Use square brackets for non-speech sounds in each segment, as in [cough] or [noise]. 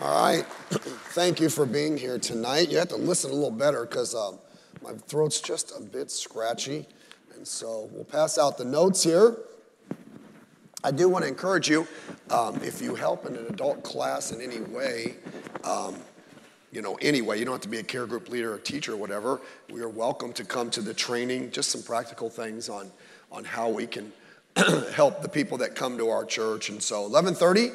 All right. Thank you for being here tonight. You have to listen a little better because um, my throat's just a bit scratchy. And so we'll pass out the notes here. I do want to encourage you um, if you help in an adult class in any way, um, you know, anyway, you don't have to be a care group leader or teacher or whatever. We are welcome to come to the training, just some practical things on, on how we can [clears throat] help the people that come to our church. And so 1130,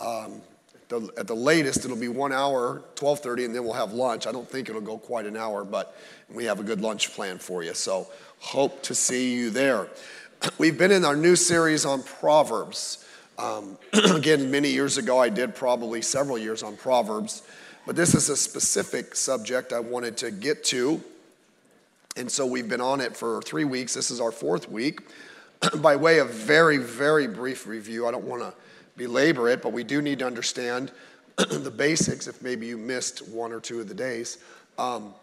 um, the, at the latest, it'll be one hour, 12:30, and then we'll have lunch. I don't think it'll go quite an hour, but we have a good lunch plan for you. So hope to see you there. [clears throat] We've been in our new series on Proverbs. Um, [clears throat] again, many years ago, I did probably several years on Proverbs, but this is a specific subject I wanted to get to. And so we've been on it for three weeks. This is our fourth week. [clears throat] By way of very, very brief review, I don't want to belabor it, but we do need to understand [clears throat] the basics if maybe you missed one or two of the days. Um,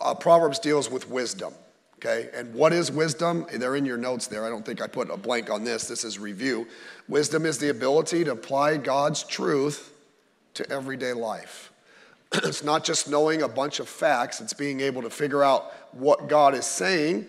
uh, Proverbs deals with wisdom, okay? And what is wisdom? They're in your notes there. I don't think I put a blank on this. This is review. Wisdom is the ability to apply God's truth to everyday life. [clears throat] it's not just knowing a bunch of facts, it's being able to figure out what God is saying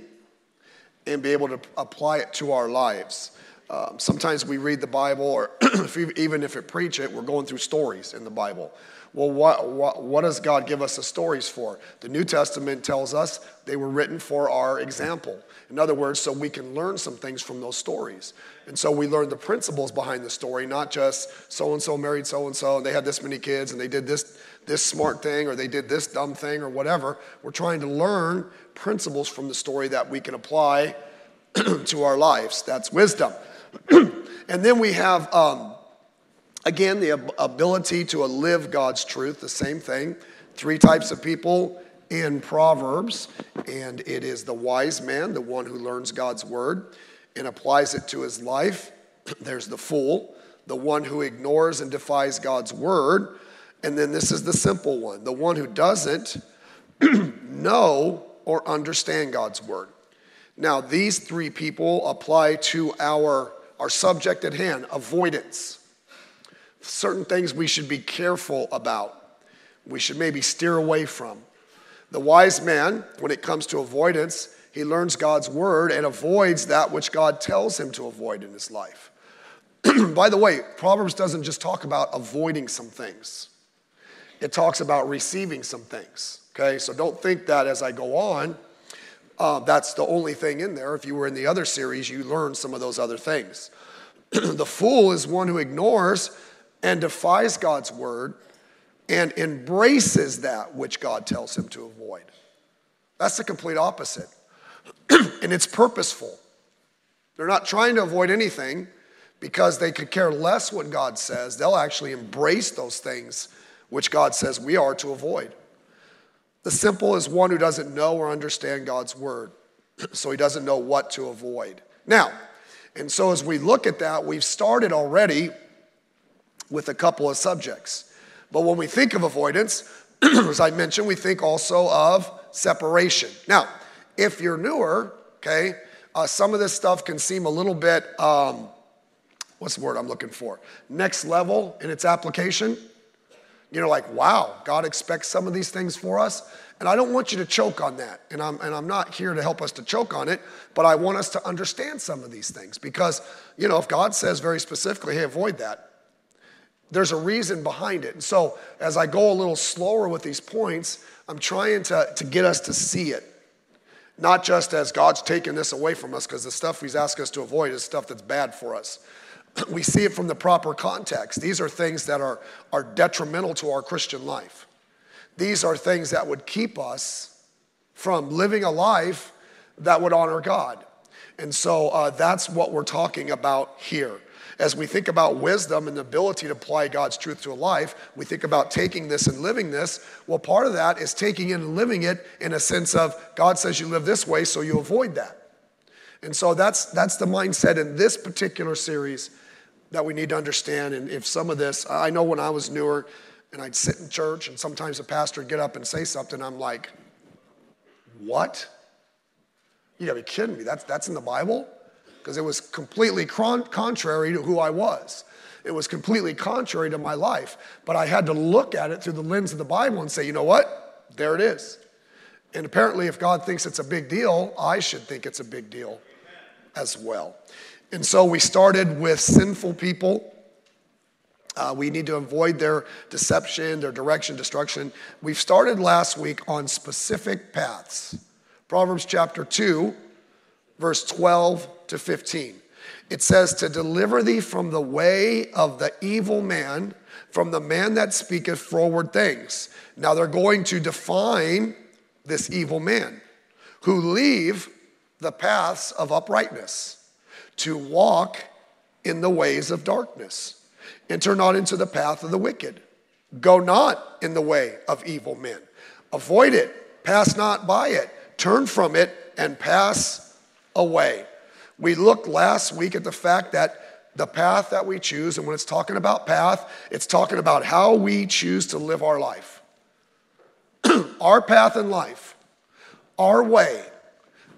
and be able to apply it to our lives. Um, sometimes we read the Bible, or [clears throat] if even if it preach it, we're going through stories in the Bible. Well, what, what, what does God give us the stories for? The New Testament tells us they were written for our example. In other words, so we can learn some things from those stories. And so we learn the principles behind the story, not just so and so married so and so, and they had this many kids, and they did this, this smart thing, or they did this dumb thing, or whatever. We're trying to learn principles from the story that we can apply [clears throat] to our lives. That's wisdom. [clears throat] and then we have, um, again, the ability to live God's truth, the same thing. Three types of people in Proverbs, and it is the wise man, the one who learns God's word and applies it to his life. [clears throat] There's the fool, the one who ignores and defies God's word. And then this is the simple one the one who doesn't [clears throat] know or understand God's word. Now, these three people apply to our our subject at hand avoidance. Certain things we should be careful about, we should maybe steer away from. The wise man, when it comes to avoidance, he learns God's word and avoids that which God tells him to avoid in his life. [clears throat] By the way, Proverbs doesn't just talk about avoiding some things, it talks about receiving some things. Okay, so don't think that as I go on, uh, that's the only thing in there. If you were in the other series, you learned some of those other things. [clears throat] the fool is one who ignores and defies God's word and embraces that which God tells him to avoid. That's the complete opposite. [clears throat] and it's purposeful. They're not trying to avoid anything because they could care less what God says. They'll actually embrace those things which God says we are to avoid. The simple is one who doesn't know or understand God's word, [clears throat] so he doesn't know what to avoid. Now, and so as we look at that, we've started already with a couple of subjects. But when we think of avoidance, [clears throat] as I mentioned, we think also of separation. Now, if you're newer, okay, uh, some of this stuff can seem a little bit, um, what's the word I'm looking for? Next level in its application. You know, like, wow, God expects some of these things for us. And I don't want you to choke on that. And I'm, and I'm not here to help us to choke on it, but I want us to understand some of these things. Because, you know, if God says very specifically, hey, avoid that, there's a reason behind it. And so as I go a little slower with these points, I'm trying to, to get us to see it. Not just as God's taking this away from us, because the stuff He's asked us to avoid is stuff that's bad for us. [clears throat] we see it from the proper context. These are things that are, are detrimental to our Christian life. These are things that would keep us from living a life that would honor God. And so uh, that's what we're talking about here. As we think about wisdom and the ability to apply God's truth to a life, we think about taking this and living this. Well, part of that is taking it and living it in a sense of God says you live this way, so you avoid that. And so that's, that's the mindset in this particular series that we need to understand. And if some of this, I know when I was newer and I'd sit in church and sometimes a pastor would get up and say something, I'm like, what? You gotta be kidding me. That's, that's in the Bible? Because it was completely contrary to who I was. It was completely contrary to my life. But I had to look at it through the lens of the Bible and say, you know what? There it is. And apparently, if God thinks it's a big deal, I should think it's a big deal as well. And so we started with sinful people. Uh, we need to avoid their deception, their direction, destruction. We've started last week on specific paths. Proverbs chapter 2, verse 12 to 15. It says, To deliver thee from the way of the evil man, from the man that speaketh forward things. Now they're going to define this evil man who leave the paths of uprightness to walk in the ways of darkness. Enter not into the path of the wicked. Go not in the way of evil men. Avoid it. Pass not by it. Turn from it and pass away. We looked last week at the fact that the path that we choose, and when it's talking about path, it's talking about how we choose to live our life. [clears throat] our path in life, our way,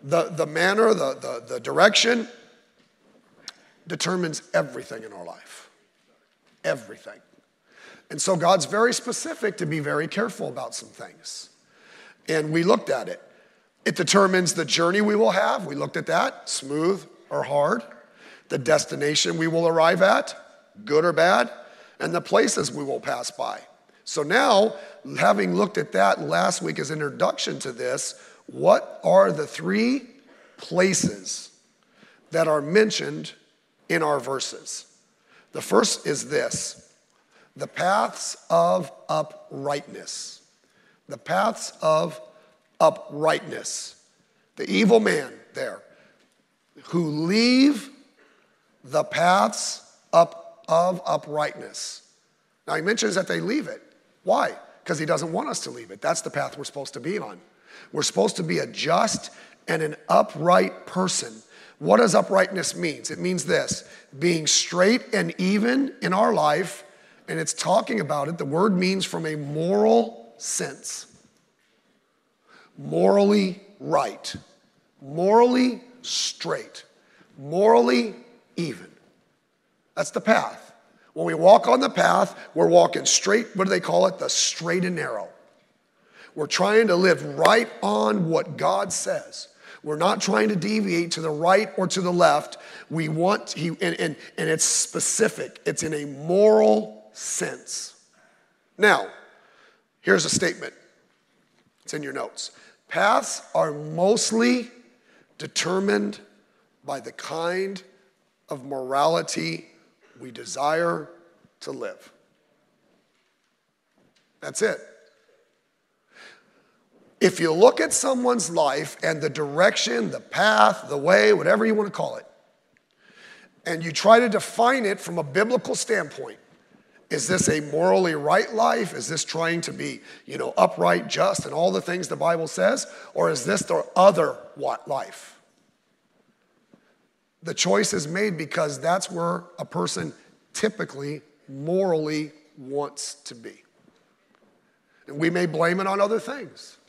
the, the manner, the, the, the direction, determines everything in our life. Everything. And so God's very specific to be very careful about some things. And we looked at it. It determines the journey we will have. We looked at that, smooth or hard. The destination we will arrive at, good or bad, and the places we will pass by. So now, having looked at that last week as introduction to this, what are the three places that are mentioned in our verses. The first is this the paths of uprightness. The paths of uprightness. The evil man there who leave the paths up of uprightness. Now he mentions that they leave it. Why? Because he doesn't want us to leave it. That's the path we're supposed to be on. We're supposed to be a just and an upright person what does uprightness means? It means this, being straight and even in our life, and it's talking about it. The word means from a moral sense. Morally right, morally straight, morally even. That's the path. When we walk on the path, we're walking straight, what do they call it? The straight and narrow. We're trying to live right on what God says. We're not trying to deviate to the right or to the left. We want, he, and, and, and it's specific, it's in a moral sense. Now, here's a statement it's in your notes. Paths are mostly determined by the kind of morality we desire to live. That's it. If you look at someone's life and the direction, the path, the way, whatever you want to call it, and you try to define it from a biblical standpoint, is this a morally right life? Is this trying to be, you know, upright, just, and all the things the Bible says? Or is this the other what life? The choice is made because that's where a person typically morally wants to be. And we may blame it on other things.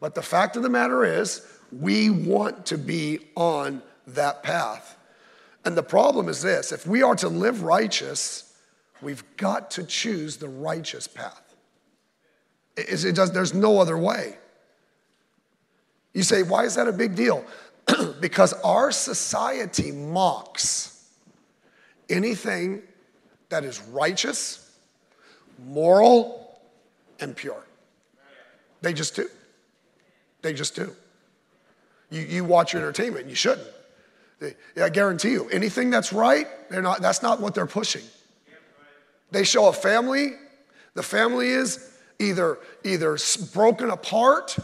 But the fact of the matter is, we want to be on that path. And the problem is this if we are to live righteous, we've got to choose the righteous path. It, it does, there's no other way. You say, why is that a big deal? [clears throat] because our society mocks anything that is righteous, moral, and pure. They just do. They just do. You, you watch your entertainment, and you shouldn't. They, I guarantee you, anything that's right, they're not, that's not what they're pushing. They show a family, the family is either, either broken apart,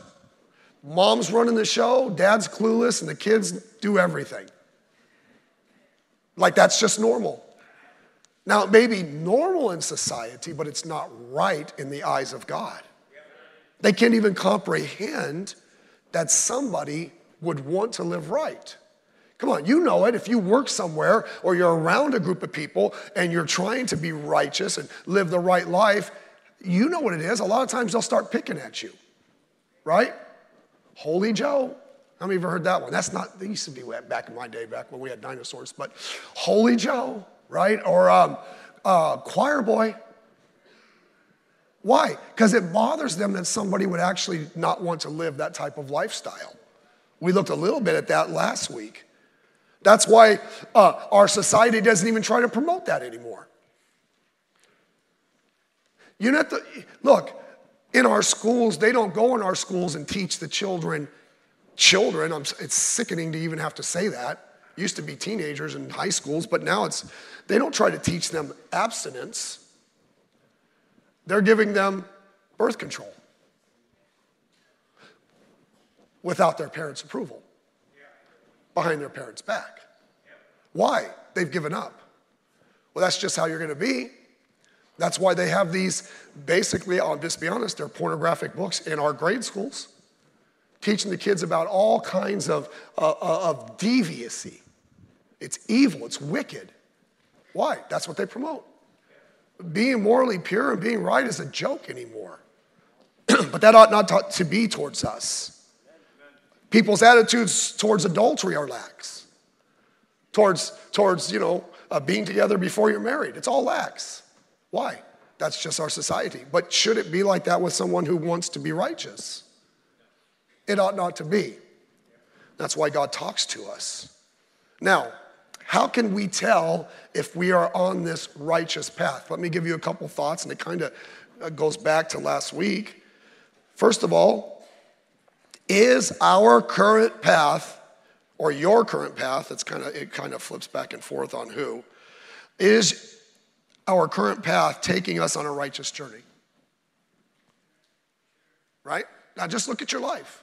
mom's running the show, dad's clueless, and the kids do everything. Like that's just normal. Now, it may be normal in society, but it's not right in the eyes of God. They can't even comprehend that somebody would want to live right. Come on, you know it. If you work somewhere or you're around a group of people and you're trying to be righteous and live the right life, you know what it is. A lot of times they'll start picking at you, right? Holy Joe. How many of you heard that one? That's not, they used to be back in my day, back when we had dinosaurs, but Holy Joe, right? Or um, uh, choir boy. Why? Because it bothers them that somebody would actually not want to live that type of lifestyle. We looked a little bit at that last week. That's why uh, our society doesn't even try to promote that anymore. You know, look, in our schools, they don't go in our schools and teach the children, children, I'm, it's sickening to even have to say that. Used to be teenagers in high schools, but now it's, they don't try to teach them abstinence. They're giving them birth control without their parents' approval, behind their parents' back. Why? They've given up. Well, that's just how you're going to be. That's why they have these basically, I'll just be honest, they're pornographic books in our grade schools, teaching the kids about all kinds of, uh, uh, of deviacy. It's evil, it's wicked. Why? That's what they promote. Being morally pure and being right is a joke anymore. [clears throat] but that ought not to be towards us. People's attitudes towards adultery are lax. Towards, towards you know, uh, being together before you're married. It's all lax. Why? That's just our society. But should it be like that with someone who wants to be righteous? It ought not to be. That's why God talks to us. Now, how can we tell if we are on this righteous path? Let me give you a couple thoughts, and it kind of uh, goes back to last week. First of all, is our current path, or your current path, it's kind of, it kind of flips back and forth on who, is our current path taking us on a righteous journey? Right? Now just look at your life.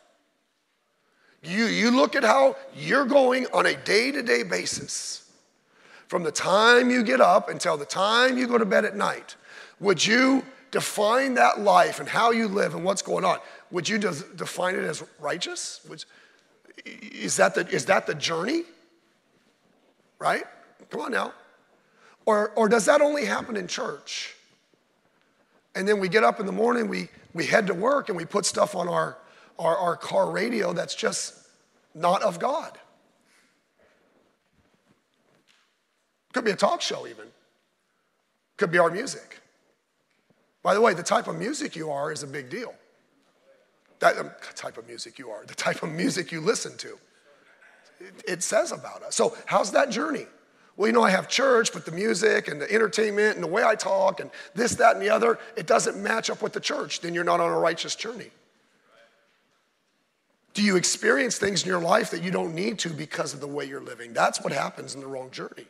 You, you look at how you're going on a day to day basis. From the time you get up until the time you go to bed at night, would you define that life and how you live and what's going on? Would you de- define it as righteous? Would, is, that the, is that the journey? Right? Come on now. Or, or does that only happen in church? And then we get up in the morning, we, we head to work, and we put stuff on our, our, our car radio that's just not of God. Could be a talk show, even. Could be our music. By the way, the type of music you are is a big deal. That um, type of music you are, the type of music you listen to, it, it says about us. So, how's that journey? well, you know, I have church, but the music and the entertainment and the way I talk and this, that, and the other, it doesn't match up with the church, then you're not on a righteous journey. Do you experience things in your life that you don't need to because of the way you're living? That's what happens in the wrong journey.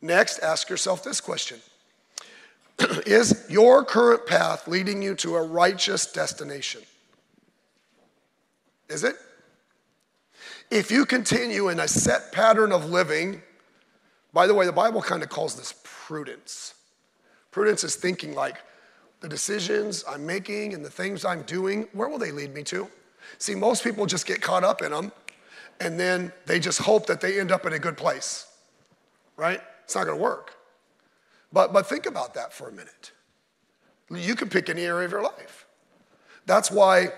Next, ask yourself this question [clears throat] Is your current path leading you to a righteous destination? Is it? If you continue in a set pattern of living, by the way, the Bible kind of calls this prudence. Prudence is thinking like the decisions I'm making and the things I'm doing, where will they lead me to? See, most people just get caught up in them and then they just hope that they end up in a good place, right? It's not gonna work. But, but think about that for a minute. You can pick any area of your life. That's why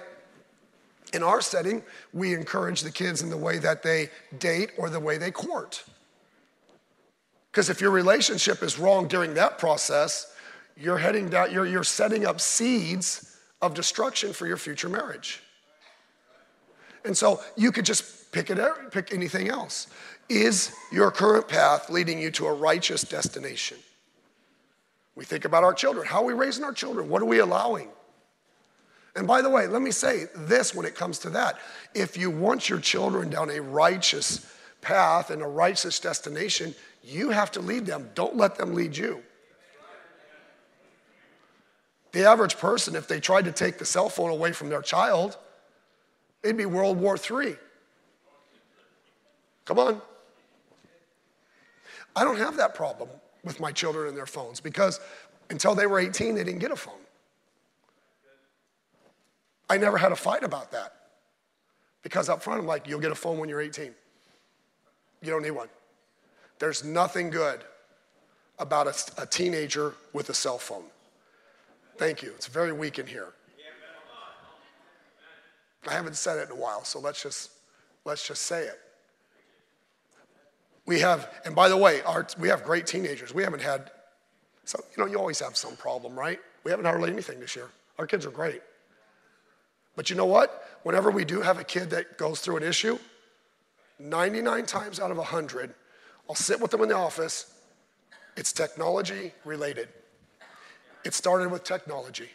in our setting, we encourage the kids in the way that they date or the way they court. Because if your relationship is wrong during that process, you're heading down, you're, you're setting up seeds of destruction for your future marriage. And so you could just pick it pick anything else. Is your current path leading you to a righteous destination? We think about our children. How are we raising our children? What are we allowing? And by the way, let me say this when it comes to that. If you want your children down a righteous path and a righteous destination, you have to lead them. Don't let them lead you. The average person, if they tried to take the cell phone away from their child, it'd be World War III. Come on. I don't have that problem with my children and their phones because until they were 18, they didn't get a phone. I never had a fight about that because up front, I'm like, you'll get a phone when you're 18. You don't need one. There's nothing good about a, a teenager with a cell phone. Thank you. It's very weak in here. I haven't said it in a while, so let's just let's just say it. We have, and by the way, our, we have great teenagers. We haven't had So, you know, you always have some problem, right? We haven't hardly anything this year. Our kids are great. But you know what? Whenever we do have a kid that goes through an issue, 99 times out of 100, I'll sit with them in the office. It's technology related. It started with technology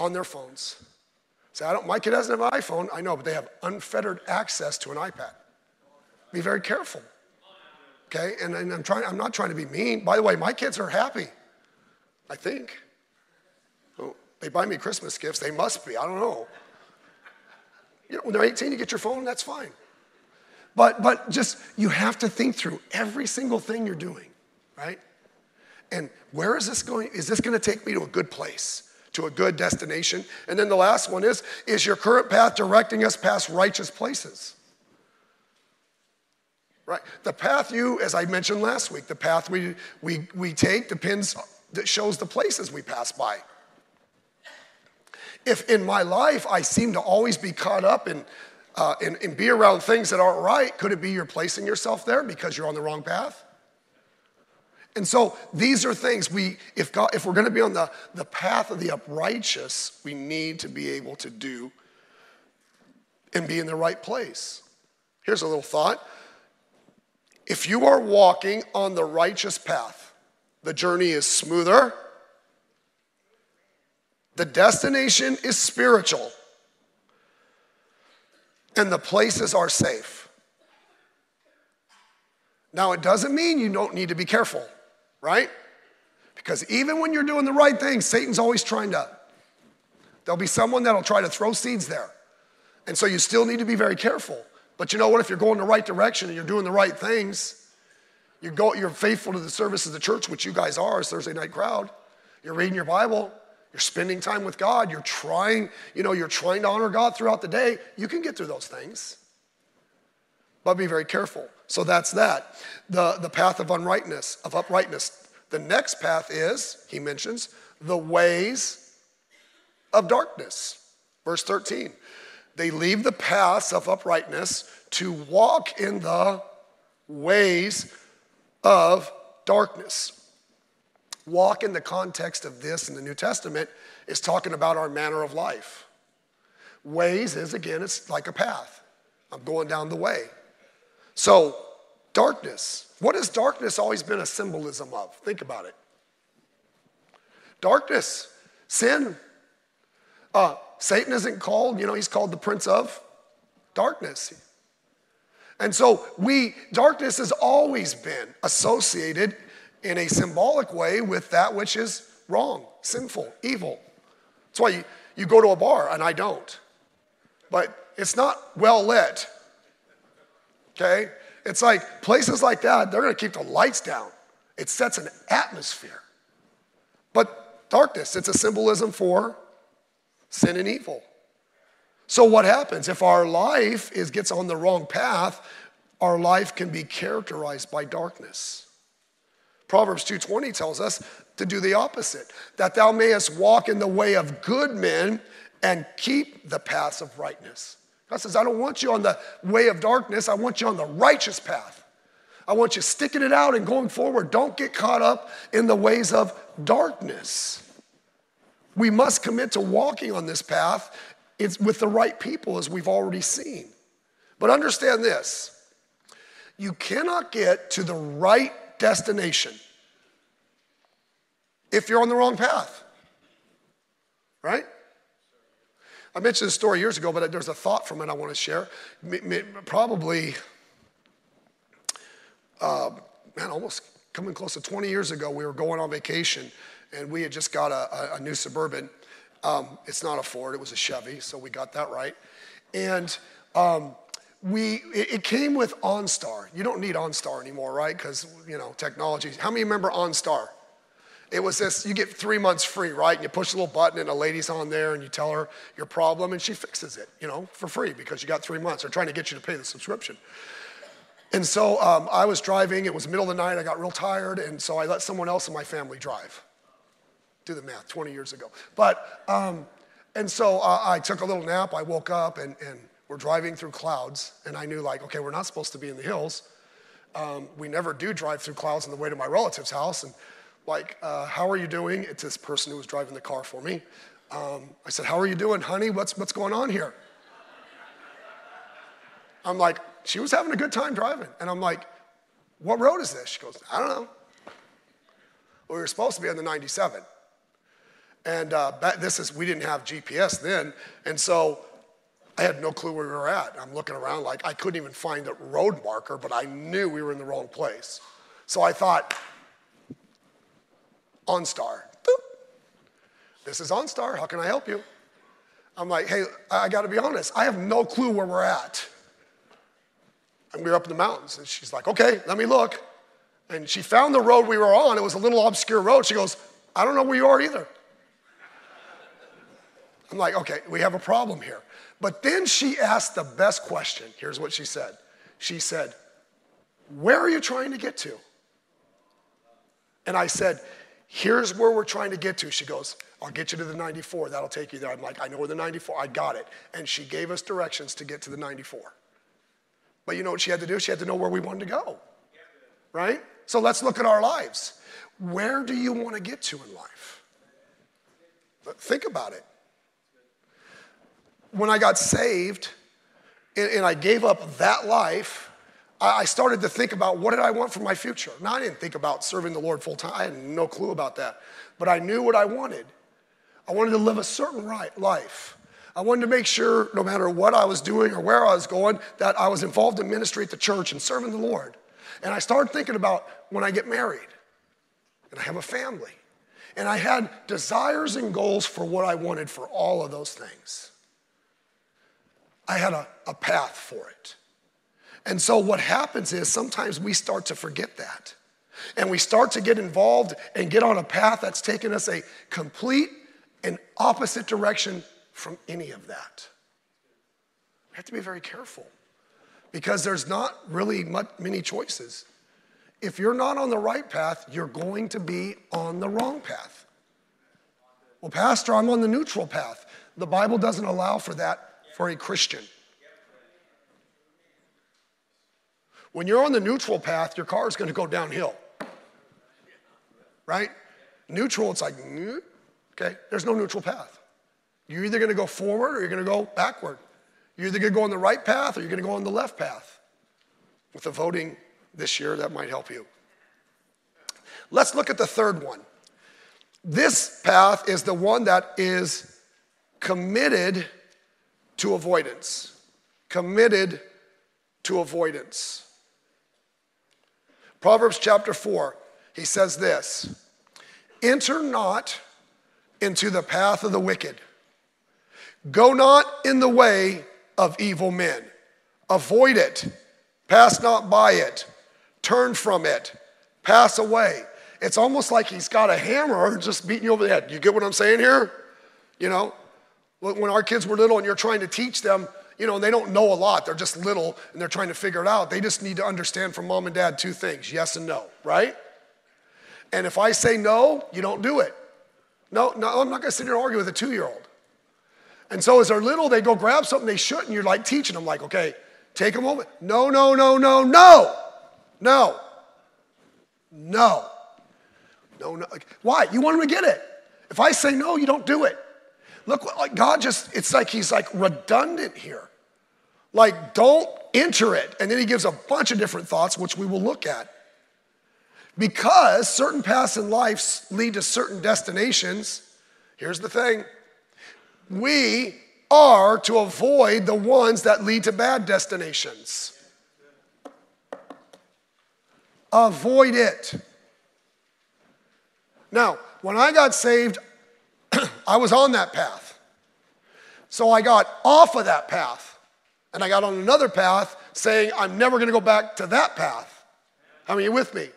on their phones. Say, I don't, my kid doesn't have an iPhone. I know, but they have unfettered access to an iPad. Be very careful. Okay? And, and I'm trying, I'm not trying to be mean. By the way, my kids are happy. I think. Oh, they buy me Christmas gifts. They must be. I don't know. You know, when they're 18, you get your phone, that's fine. But, but just, you have to think through every single thing you're doing, right? And where is this going? Is this going to take me to a good place, to a good destination? And then the last one is, is your current path directing us past righteous places? Right? The path you, as I mentioned last week, the path we, we, we take depends, that shows the places we pass by. If in my life I seem to always be caught up in, uh, and, and be around things that aren't right, could it be you're placing yourself there because you're on the wrong path? And so these are things we, if, God, if we're going to be on the, the path of the uprighteous, we need to be able to do and be in the right place. Here's a little thought. If you are walking on the righteous path, the journey is smoother, the destination is spiritual, and the places are safe. Now, it doesn't mean you don't need to be careful, right? Because even when you're doing the right thing, Satan's always trying to, there'll be someone that'll try to throw seeds there. And so you still need to be very careful. But you know what? If you're going the right direction and you're doing the right things, you go, you're faithful to the service of the church, which you guys are, as Thursday night crowd. You're reading your Bible. You're spending time with God. You're trying, you know, you're trying to honor God throughout the day. You can get through those things. But be very careful. So that's that. The, the path of uprightness, of uprightness. The next path is, he mentions, the ways of darkness. Verse 13. They leave the paths of uprightness to walk in the ways of darkness. Walk in the context of this in the New Testament is talking about our manner of life. Ways is, again, it's like a path. I'm going down the way. So, darkness. What has darkness always been a symbolism of? Think about it. Darkness, sin. Uh, Satan isn't called, you know, he's called the prince of darkness. And so we, darkness has always been associated in a symbolic way with that which is wrong, sinful, evil. That's why you, you go to a bar and I don't. But it's not well lit. Okay? It's like places like that, they're gonna keep the lights down. It sets an atmosphere. But darkness, it's a symbolism for sin and evil. So what happens if our life is gets on the wrong path? Our life can be characterized by darkness. Proverbs 2:20 tells us to do the opposite, that thou mayest walk in the way of good men and keep the paths of rightness. God says, I don't want you on the way of darkness, I want you on the righteous path. I want you sticking it out and going forward. Don't get caught up in the ways of darkness. We must commit to walking on this path it's with the right people, as we've already seen. But understand this you cannot get to the right destination if you're on the wrong path. Right? I mentioned this story years ago, but there's a thought from it I want to share. Probably, uh, man, almost coming close to 20 years ago, we were going on vacation and we had just got a, a new Suburban. Um, it's not a Ford, it was a Chevy, so we got that right. And um, we, it, it, came with OnStar. You don't need OnStar anymore, right? Because, you know, technology. How many remember OnStar? It was this, you get three months free, right? And you push a little button and a lady's on there and you tell her your problem and she fixes it, you know, for free because you got three months. They're trying to get you to pay the subscription. And so um, I was driving, it was middle of the night, I got real tired, and so I let someone else in my family drive do the math, 20 years ago. But, um, and so uh, I took a little nap. I woke up and, and we're driving through clouds. And I knew, like, okay, we're not supposed to be in the hills. Um, we never do drive through clouds on the way to my relative's house. And like, uh, how are you doing? It's this person who was driving the car for me. Um, I said, how are you doing, honey? What's, what's going on here? I'm like, she was having a good time driving. And I'm like, what road is this? She goes, I don't know. Well, we were supposed to be on the 97. And uh, this is, we didn't have GPS then. And so I had no clue where we were at. I'm looking around like I couldn't even find the road marker, but I knew we were in the wrong place. So I thought, OnStar. Boop. This is OnStar. How can I help you? I'm like, hey, I got to be honest. I have no clue where we're at. And we were up in the mountains. And she's like, okay, let me look. And she found the road we were on. It was a little obscure road. She goes, I don't know where you are either. I'm like, okay, we have a problem here. But then she asked the best question. Here's what she said She said, Where are you trying to get to? And I said, Here's where we're trying to get to. She goes, I'll get you to the 94. That'll take you there. I'm like, I know where the 94. I got it. And she gave us directions to get to the 94. But you know what she had to do? She had to know where we wanted to go. Right? So let's look at our lives. Where do you want to get to in life? Think about it. When I got saved and I gave up that life, I started to think about what did I want for my future. Now, I didn't think about serving the Lord full time. I had no clue about that. But I knew what I wanted. I wanted to live a certain right life. I wanted to make sure, no matter what I was doing or where I was going, that I was involved in ministry at the church and serving the Lord. And I started thinking about when I get married and I have a family. And I had desires and goals for what I wanted for all of those things. I had a, a path for it. And so what happens is sometimes we start to forget that. And we start to get involved and get on a path that's taken us a complete and opposite direction from any of that. We have to be very careful because there's not really much, many choices. If you're not on the right path, you're going to be on the wrong path. Well, Pastor, I'm on the neutral path. The Bible doesn't allow for that for a Christian. When you're on the neutral path, your car is going to go downhill. Right? Neutral, it's like, mm-hmm. okay, there's no neutral path. You're either going to go forward or you're going to go backward. You're either going to go on the right path or you're going to go on the left path. With the voting this year, that might help you. Let's look at the third one. This path is the one that is committed to avoidance. Committed to avoidance. Proverbs chapter 4, he says this Enter not into the path of the wicked, go not in the way of evil men. Avoid it, pass not by it, turn from it, pass away. It's almost like he's got a hammer just beating you over the head. You get what I'm saying here? You know, when our kids were little and you're trying to teach them you know, they don't know a lot. They're just little and they're trying to figure it out. They just need to understand from mom and dad two things yes and no, right? And if I say no, you don't do it. No, no, I'm not gonna sit here and argue with a two year old. And so as they're little, they go grab something they shouldn't. You're like teaching them, like, okay, take a moment. No, no, no, no, no, no, no, no, no. Why? You want them to get it. If I say no, you don't do it. Look, like God just, it's like he's like redundant here. Like, don't enter it. And then he gives a bunch of different thoughts, which we will look at. Because certain paths in life lead to certain destinations, here's the thing we are to avoid the ones that lead to bad destinations. Avoid it. Now, when I got saved, I was on that path. So I got off of that path and I got on another path saying, I'm never gonna go back to that path. How many you with me?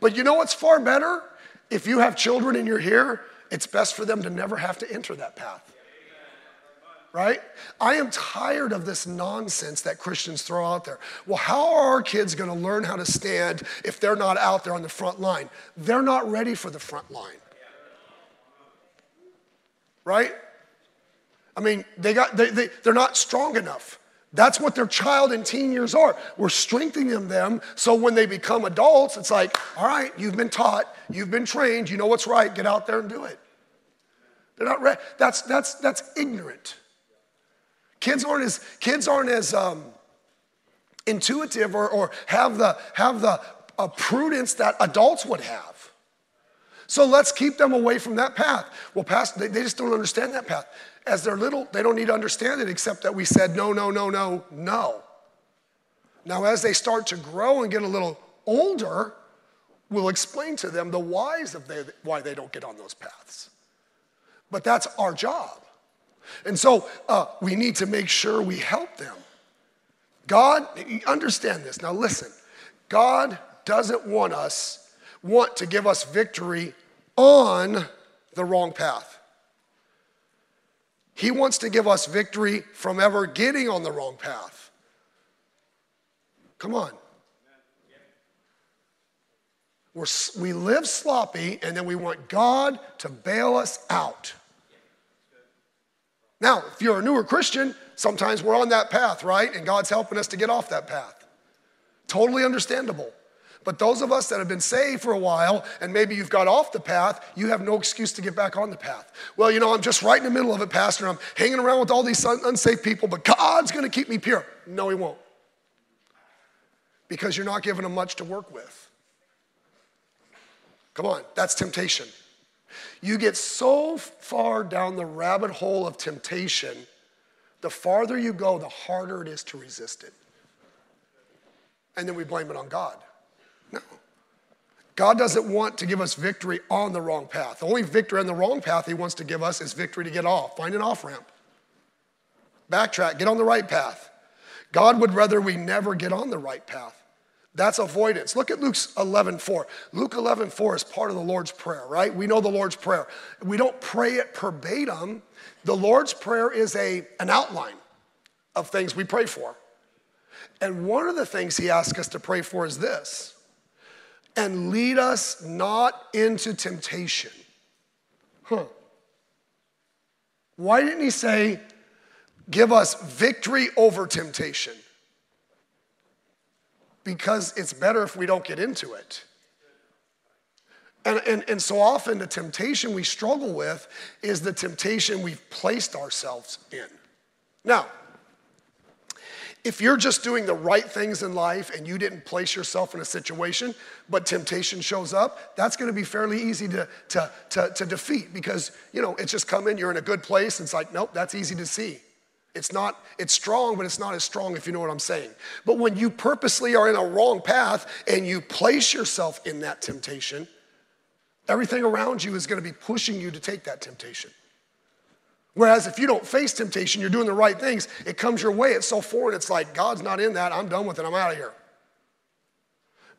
But you know what's far better? If you have children and you're here, it's best for them to never have to enter that path. Right? I am tired of this nonsense that Christians throw out there. Well, how are our kids gonna learn how to stand if they're not out there on the front line? They're not ready for the front line right? I mean, they got, they, they, they're not strong enough. That's what their child and teen years are. We're strengthening them so when they become adults, it's like, all right, you've been taught, you've been trained, you know what's right, get out there and do it. They're not ready. That's, that's, that's ignorant. Kids aren't as, kids aren't as um, intuitive or, or have the, have the uh, prudence that adults would have. So let's keep them away from that path. Well, Pastor, they, they just don't understand that path. As they're little, they don't need to understand it except that we said no, no, no, no, no. Now, as they start to grow and get a little older, we'll explain to them the whys of they, why they don't get on those paths. But that's our job. And so uh, we need to make sure we help them. God, understand this. Now listen, God doesn't want us, want to give us victory on the wrong path. He wants to give us victory from ever getting on the wrong path. Come on. We're, we live sloppy and then we want God to bail us out. Now, if you're a newer Christian, sometimes we're on that path, right? And God's helping us to get off that path. Totally understandable. But those of us that have been saved for a while and maybe you've got off the path, you have no excuse to get back on the path. Well, you know, I'm just right in the middle of it, Pastor. I'm hanging around with all these unsaved people, but God's going to keep me pure. No, He won't. Because you're not giving Him much to work with. Come on, that's temptation. You get so far down the rabbit hole of temptation, the farther you go, the harder it is to resist it. And then we blame it on God. No. God doesn't want to give us victory on the wrong path. The only victory on the wrong path He wants to give us is victory to get off. Find an off ramp. Backtrack, get on the right path. God would rather we never get on the right path. That's avoidance. Look at Luke 11, 4. Luke 11, 4 is part of the Lord's Prayer, right? We know the Lord's Prayer. We don't pray it verbatim. The Lord's Prayer is a, an outline of things we pray for. And one of the things he asks us to pray for is this and lead us not into temptation. Huh. Why didn't he say, give us victory over temptation? because it's better if we don't get into it. And, and, and so often, the temptation we struggle with is the temptation we've placed ourselves in. Now, if you're just doing the right things in life and you didn't place yourself in a situation, but temptation shows up, that's gonna be fairly easy to, to, to, to defeat because, you know, it's just come in, you're in a good place, it's like, nope, that's easy to see. It's not, it's strong, but it's not as strong if you know what I'm saying. But when you purposely are in a wrong path and you place yourself in that temptation, everything around you is to be pushing you to take that temptation. Whereas if you don't face temptation, you're doing the right things, it comes your way, it's so foreign, it's like, God's not in that, I'm done with it, I'm out of here.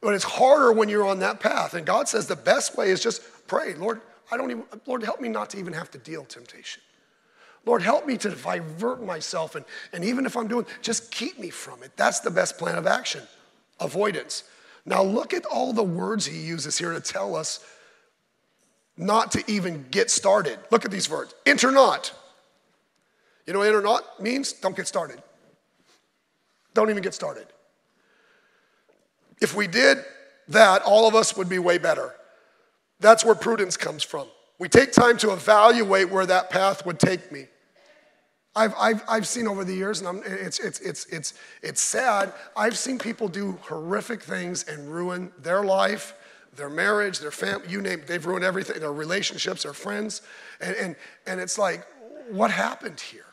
But it's harder when you're on that path. And God says the best way is just pray, Lord, I don't even, Lord, help me not to even have to deal temptation. Lord, help me to divert myself. And, and even if I'm doing, just keep me from it. That's the best plan of action avoidance. Now, look at all the words he uses here to tell us not to even get started. Look at these words enter not. You know what enter not means? Don't get started. Don't even get started. If we did that, all of us would be way better. That's where prudence comes from. We take time to evaluate where that path would take me. I've, I've, I've seen over the years, and I'm, it's, it's, it's, it's, it's sad, I've seen people do horrific things and ruin their life, their marriage, their family, you name it, they've ruined everything, their relationships, their friends. And, and, and it's like, what happened here?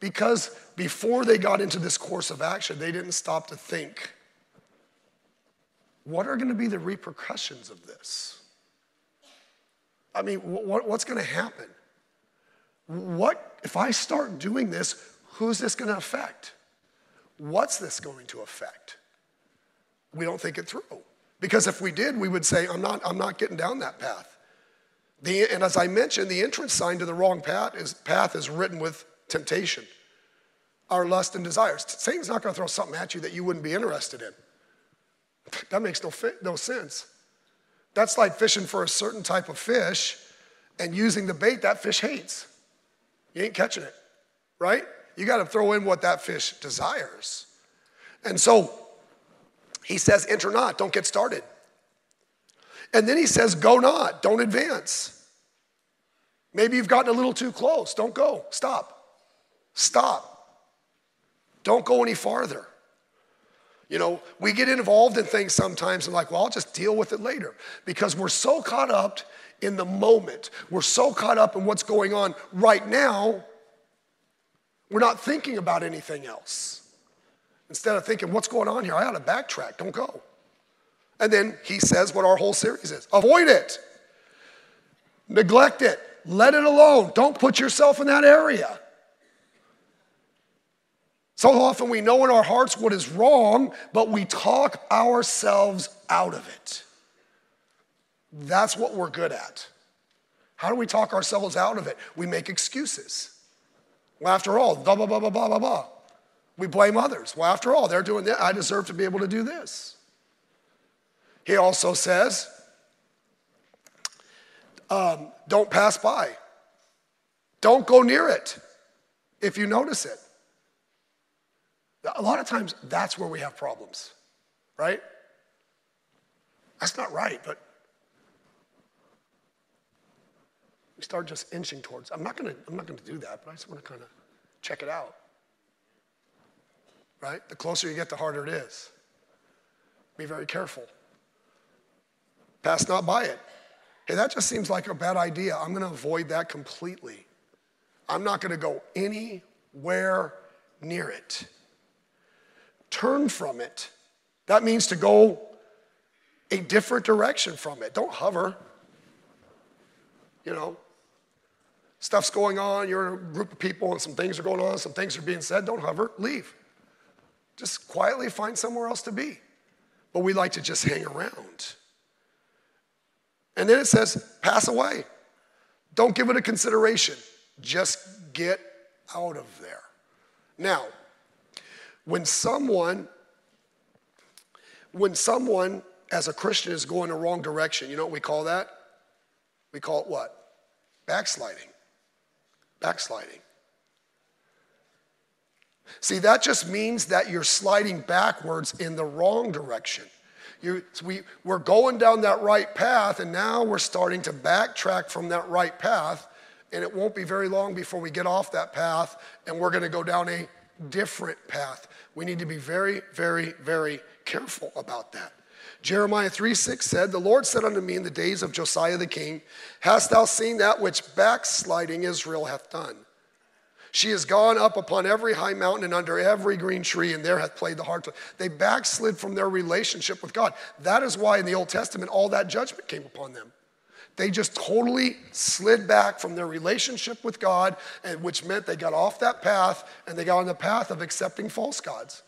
Because before they got into this course of action, they didn't stop to think what are going to be the repercussions of this? I mean, what, what's going to happen? What, if I start doing this, who's this going to affect? What's this going to affect? We don't think it through. Because if we did, we would say, I'm not, I'm not getting down that path. The, and as I mentioned, the entrance sign to the wrong path is, path is written with temptation, our lust and desires. Satan's not going to throw something at you that you wouldn't be interested in. [laughs] That makes no, no sense. That's like fishing for a certain type of fish and using the bait that fish hates. You ain't catching it, right? you got to throw in what that fish desires. And so he says, enter not, don't get started. And then he says, go not, don't advance. Maybe you've gotten a little too close, don't go, stop, stop. Don't go any farther. You know, we get involved in things sometimes and like, well, I'll just deal with it later because we're so caught up in the moment. We're so caught up in what's going on right now, we're not thinking about anything else. Instead of thinking, what's going on here? I ought to backtrack, don't go. And then he says what our whole series is avoid it, neglect it, let it alone. Don't put yourself in that area. So often we know in our hearts what is wrong, but we talk ourselves out of it. That's what we're good at. How do we talk ourselves out of it? We make excuses. Well, after all, blah, blah, blah, blah, blah, blah. We blame others. Well, after all, they're doing that. I deserve to be able to do this. He also says, um, don't pass by. Don't go near it if you notice it. A lot of times, that's where we have problems, right? That's not right, but we start just inching towards. I'm not gonna, I'm not gonna do that, but I just wanna kind of check it out. Right? The closer you get, the harder it is. Be very careful. Pass not by it. Hey, that just seems like a bad idea. I'm gonna avoid that completely. I'm not gonna go anywhere near it turn from it. That means to go a different direction from it. Don't hover. You know, stuff's going on, you're a group of people and some things are going on, some things are being said. Don't hover, leave. Just quietly find somewhere else to be. But we like to just hang around. And then it says, pass away. Don't give it a consideration. Just get out of there. Now, when someone, when someone as a Christian is going the wrong direction, you know what we call that? We call it what? Backsliding. Backsliding. See, that just means that you're sliding backwards in the wrong direction. You, we, we're going down that right path, and now we're starting to backtrack from that right path, and it won't be very long before we get off that path, and we're going to go down a different path. We need to be very, very, very careful about that. Jeremiah 3 6 said, The Lord said unto me in the days of Josiah the king, Hast thou seen that which backsliding Israel hath done? She has gone up upon every high mountain and under every green tree, and there hath played the harp. They backslid from their relationship with God. That is why in the Old Testament all that judgment came upon them. They just totally slid back from their relationship with God, and which meant they got off that path and they got on the path of accepting false gods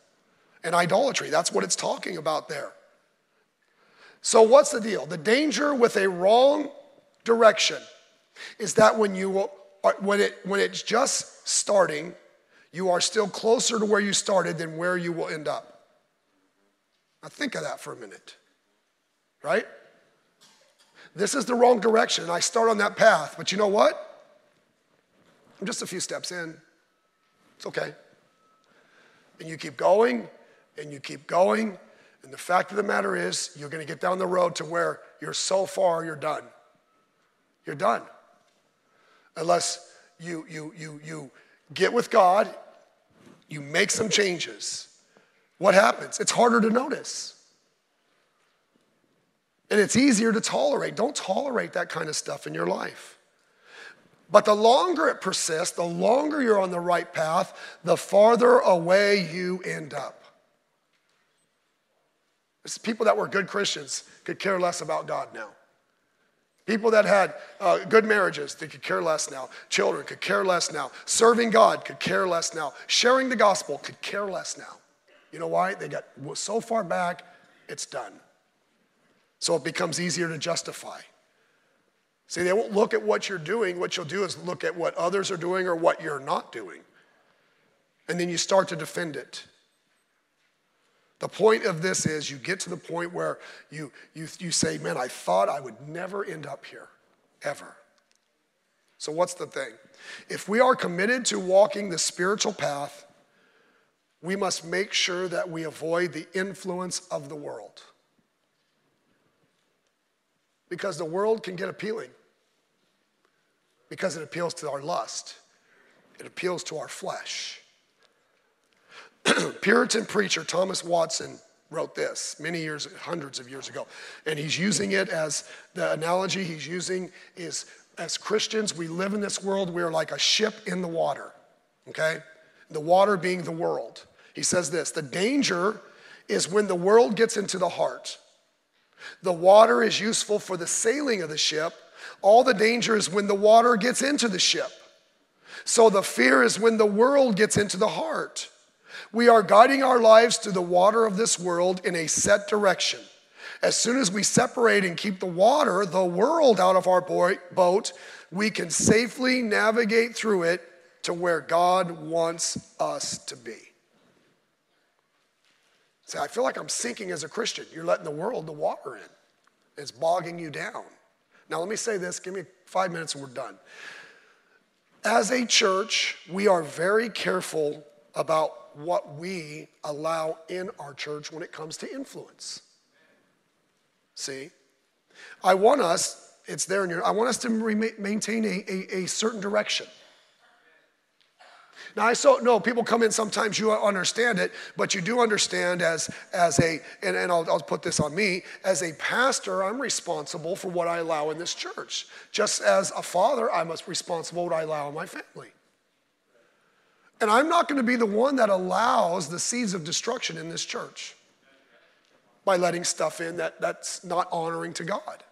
and idolatry. That's what it's talking about there. So, what's the deal? The danger with a wrong direction is that when you when it when it's just starting, you are still closer to where you started than where you will end up. Now think of that for a minute. Right? This is the wrong direction, I start on that path. But you know what? I'm just a few steps in. It's okay. And you keep going, and you keep going. And the fact of the matter is, you're going to get down the road to where you're so far, you're done. You're done. Unless you, you, you, you get with God, you make some changes. What happens? It's harder to notice. And it's easier to tolerate. Don't tolerate that kind of stuff in your life. But the longer it persists, the longer you're on the right path, the farther away you end up. It's people that were good Christians could care less about God now. People that had uh, good marriages, they could care less now. Children could care less now. Serving God could care less now. Sharing the gospel could care less now. You know why? They got so far back, it's done. So it becomes easier to justify. See, they won't look at what you're doing. What you'll do is look at what others are doing or what you're not doing. And then you start to defend it. The point of this is you get to the point where you, you, you say, Man, I thought I would never end up here, ever. So, what's the thing? If we are committed to walking the spiritual path, we must make sure that we avoid the influence of the world. Because the world can get appealing, because it appeals to our lust, it appeals to our flesh. [clears throat] Puritan preacher Thomas Watson wrote this many years, hundreds of years ago. And he's using it as the analogy he's using is as Christians, we live in this world, we're like a ship in the water, okay? The water being the world. He says this the danger is when the world gets into the heart. The water is useful for the sailing of the ship. All the danger is when the water gets into the ship. So the fear is when the world gets into the heart. We are guiding our lives through the water of this world in a set direction. As soon as we separate and keep the water, the world out of our boat, we can safely navigate through it to where God wants us to be. Say, I feel like I'm sinking as a Christian. You're letting the world, the water in. It's bogging you down. Now, let me say this give me five minutes and we're done. As a church, we are very careful about what we allow in our church when it comes to influence. See? I want us, it's there in your, I want us to maintain a, a, a certain direction. Now, I so know people come in sometimes you understand it, but you do understand as, as a, and, and I'll, I'll put this on me, as a pastor, I'm responsible for what I allow in this church. Just as a father, I'm responsible what I allow in my family. And I'm not going to be the one that allows the seeds of destruction in this church by letting stuff in that, that's not honoring to God.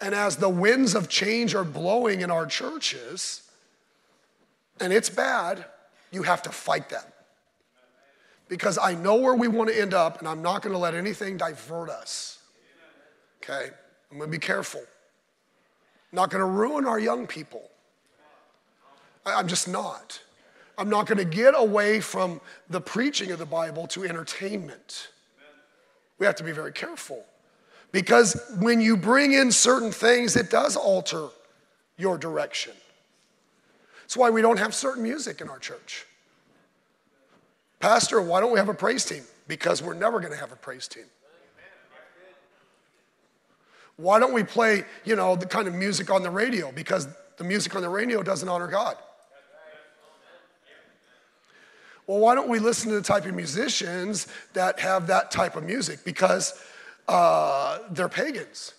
And as the winds of change are blowing in our churches, and it's bad, you have to fight that. Because I know where we want to end up, and I'm not going to let anything divert us. Okay? I'm going to be careful. I'm not going to ruin our young people. I'm just not. I'm not going to get away from the preaching of the Bible to entertainment. We have to be very careful. Because when you bring in certain things, it does alter your direction. That's why we don't have certain music in our church. Pastor, why don't we have a praise team? Because we're never going to have a praise team. Why don't we play, you know, the kind of music on the radio? Because the music on the radio doesn't honor God. Well, why don't we listen to the type of musicians that have that type of music? Because uh, they're pagans.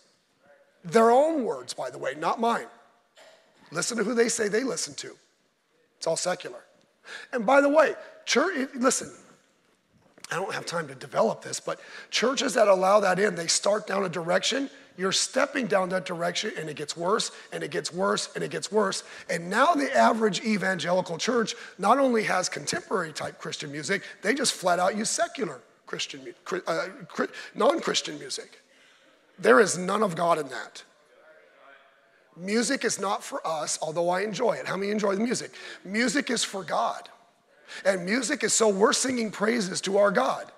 Their own words, by the way, not mine. Listen to who they say they listen to. It's all secular. And by the way, church, listen, I don't have time to develop this, but churches that allow that in, they start down a direction you're stepping down that direction and it gets worse and it gets worse and it gets worse. And now the average evangelical church not only has contemporary type Christian music, they just flat out use secular Christian, uh, non Christian music. There is none of God in that. Music is not for us, although I enjoy it. How many enjoy the music? Music is for God. And music is so we're singing praises to our God,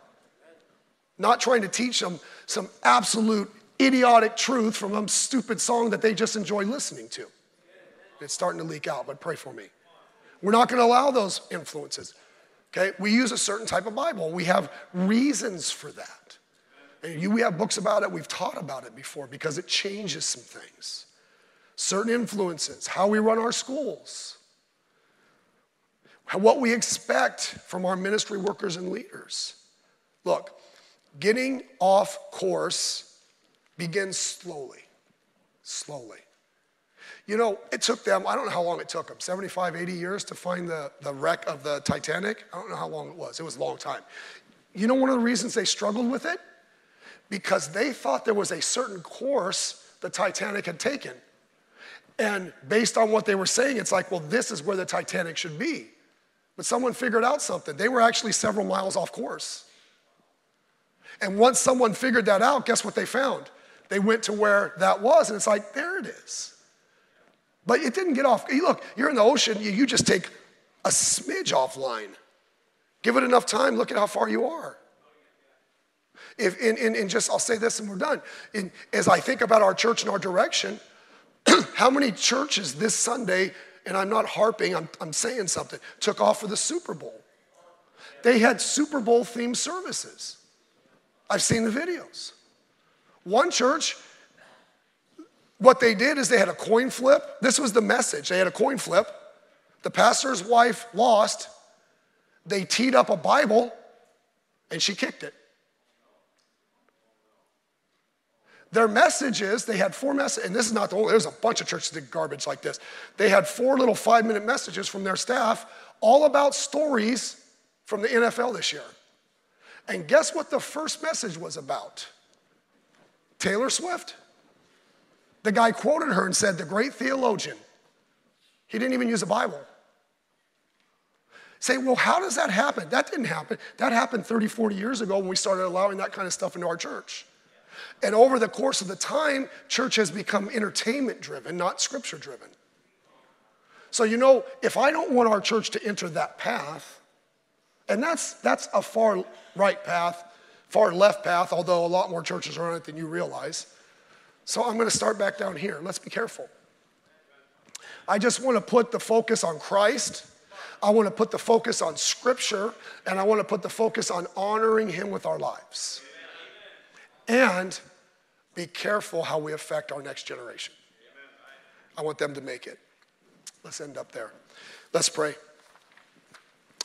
not trying to teach them some absolute idiotic truth from some stupid song that they just enjoy listening to. It's starting to leak out, but pray for me. We're not going to allow those influences. Okay? We use a certain type of Bible. We have reasons for that. And you, we have books about it. We've taught about it before because it changes some things. Certain influences, how we run our schools, what we expect from our ministry workers and leaders. Look, getting off course begins slowly, slowly. You know, it took them, I don't know how long it took them, 75, 80 years to find the, the wreck of the Titanic. I don't know how long it was. It was a long time. You know one of the reasons they struggled with it? Because they thought there was a certain course the Titanic had taken. And based on what they were saying, it's like, well, this is where the Titanic should be. But someone figured out something. They were actually several miles off course. And once someone figured that out, guess what they found? They went to where that was, and it's like, there it is. But it didn't get off. Look, you're in the ocean, you, just take a smidge offline. Give it enough time, look at how far you are. If, in, in, in just, I'll say this and we're done. As I think about our church and our direction, [clears throat] how many churches this Sunday and I'm not harping, I'm, I'm saying something, took off for the Super Bowl. They had Super Bowl themed services. I've seen the videos. One church, what they did is they had a coin flip. This was the message. They had a coin flip. The pastor's wife lost. They teed up a Bible and she kicked it. Their messages, they had four messages, and this is not the only, there's a bunch of churches that did garbage like this. They had four little five minute messages from their staff, all about stories from the NFL this year. And guess what the first message was about? Taylor Swift. The guy quoted her and said, the great theologian. He didn't even use a Bible. Say, well, how does that happen? That didn't happen. That happened 30, 40 years ago when we started allowing that kind of stuff into our church. And over the course of the time, church has become entertainment driven, not scripture driven. So, you know, if I don't want our church to enter that path, and that's, that's a far right path, far left path, although a lot more churches are on it than you realize. So I'm going to start back down here. Let's be careful. I just want to put the focus on Christ. I want to put the focus on Scripture, and I want to put the focus on honoring Him with our lives. And be careful how we affect our next generation. I want them to make it. Let's end up there. Let's pray.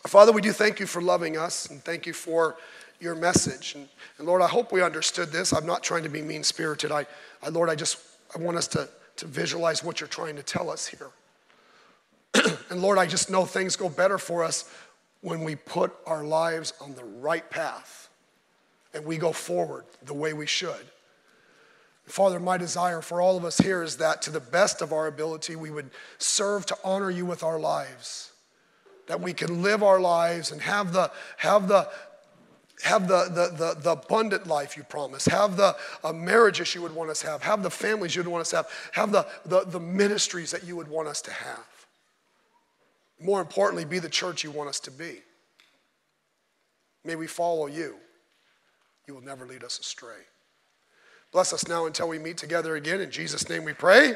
Father, we do thank you for loving us and thank you for your message. And, and Lord, I hope we understood this. I'm not trying to be mean spirited. I, I, Lord, I just I want us to, to visualize what you're trying to tell us here. [clears throat] and Lord, I just know things go better for us when we put our lives on the right path and we go forward the way we should. Father, my desire for all of us here is that to the best of our ability, we would serve to honor you with our lives. That we can live our lives and have the, have the, have the, the, the, the, abundant life you promise, have the uh, marriages you would want us to have, have the families you would want us to have, have the, the, the ministries that you would want us to have. More importantly, be the church you want us to be. May we follow you. You will never lead us astray. Bless us now until we meet together again. In Jesus' name we pray.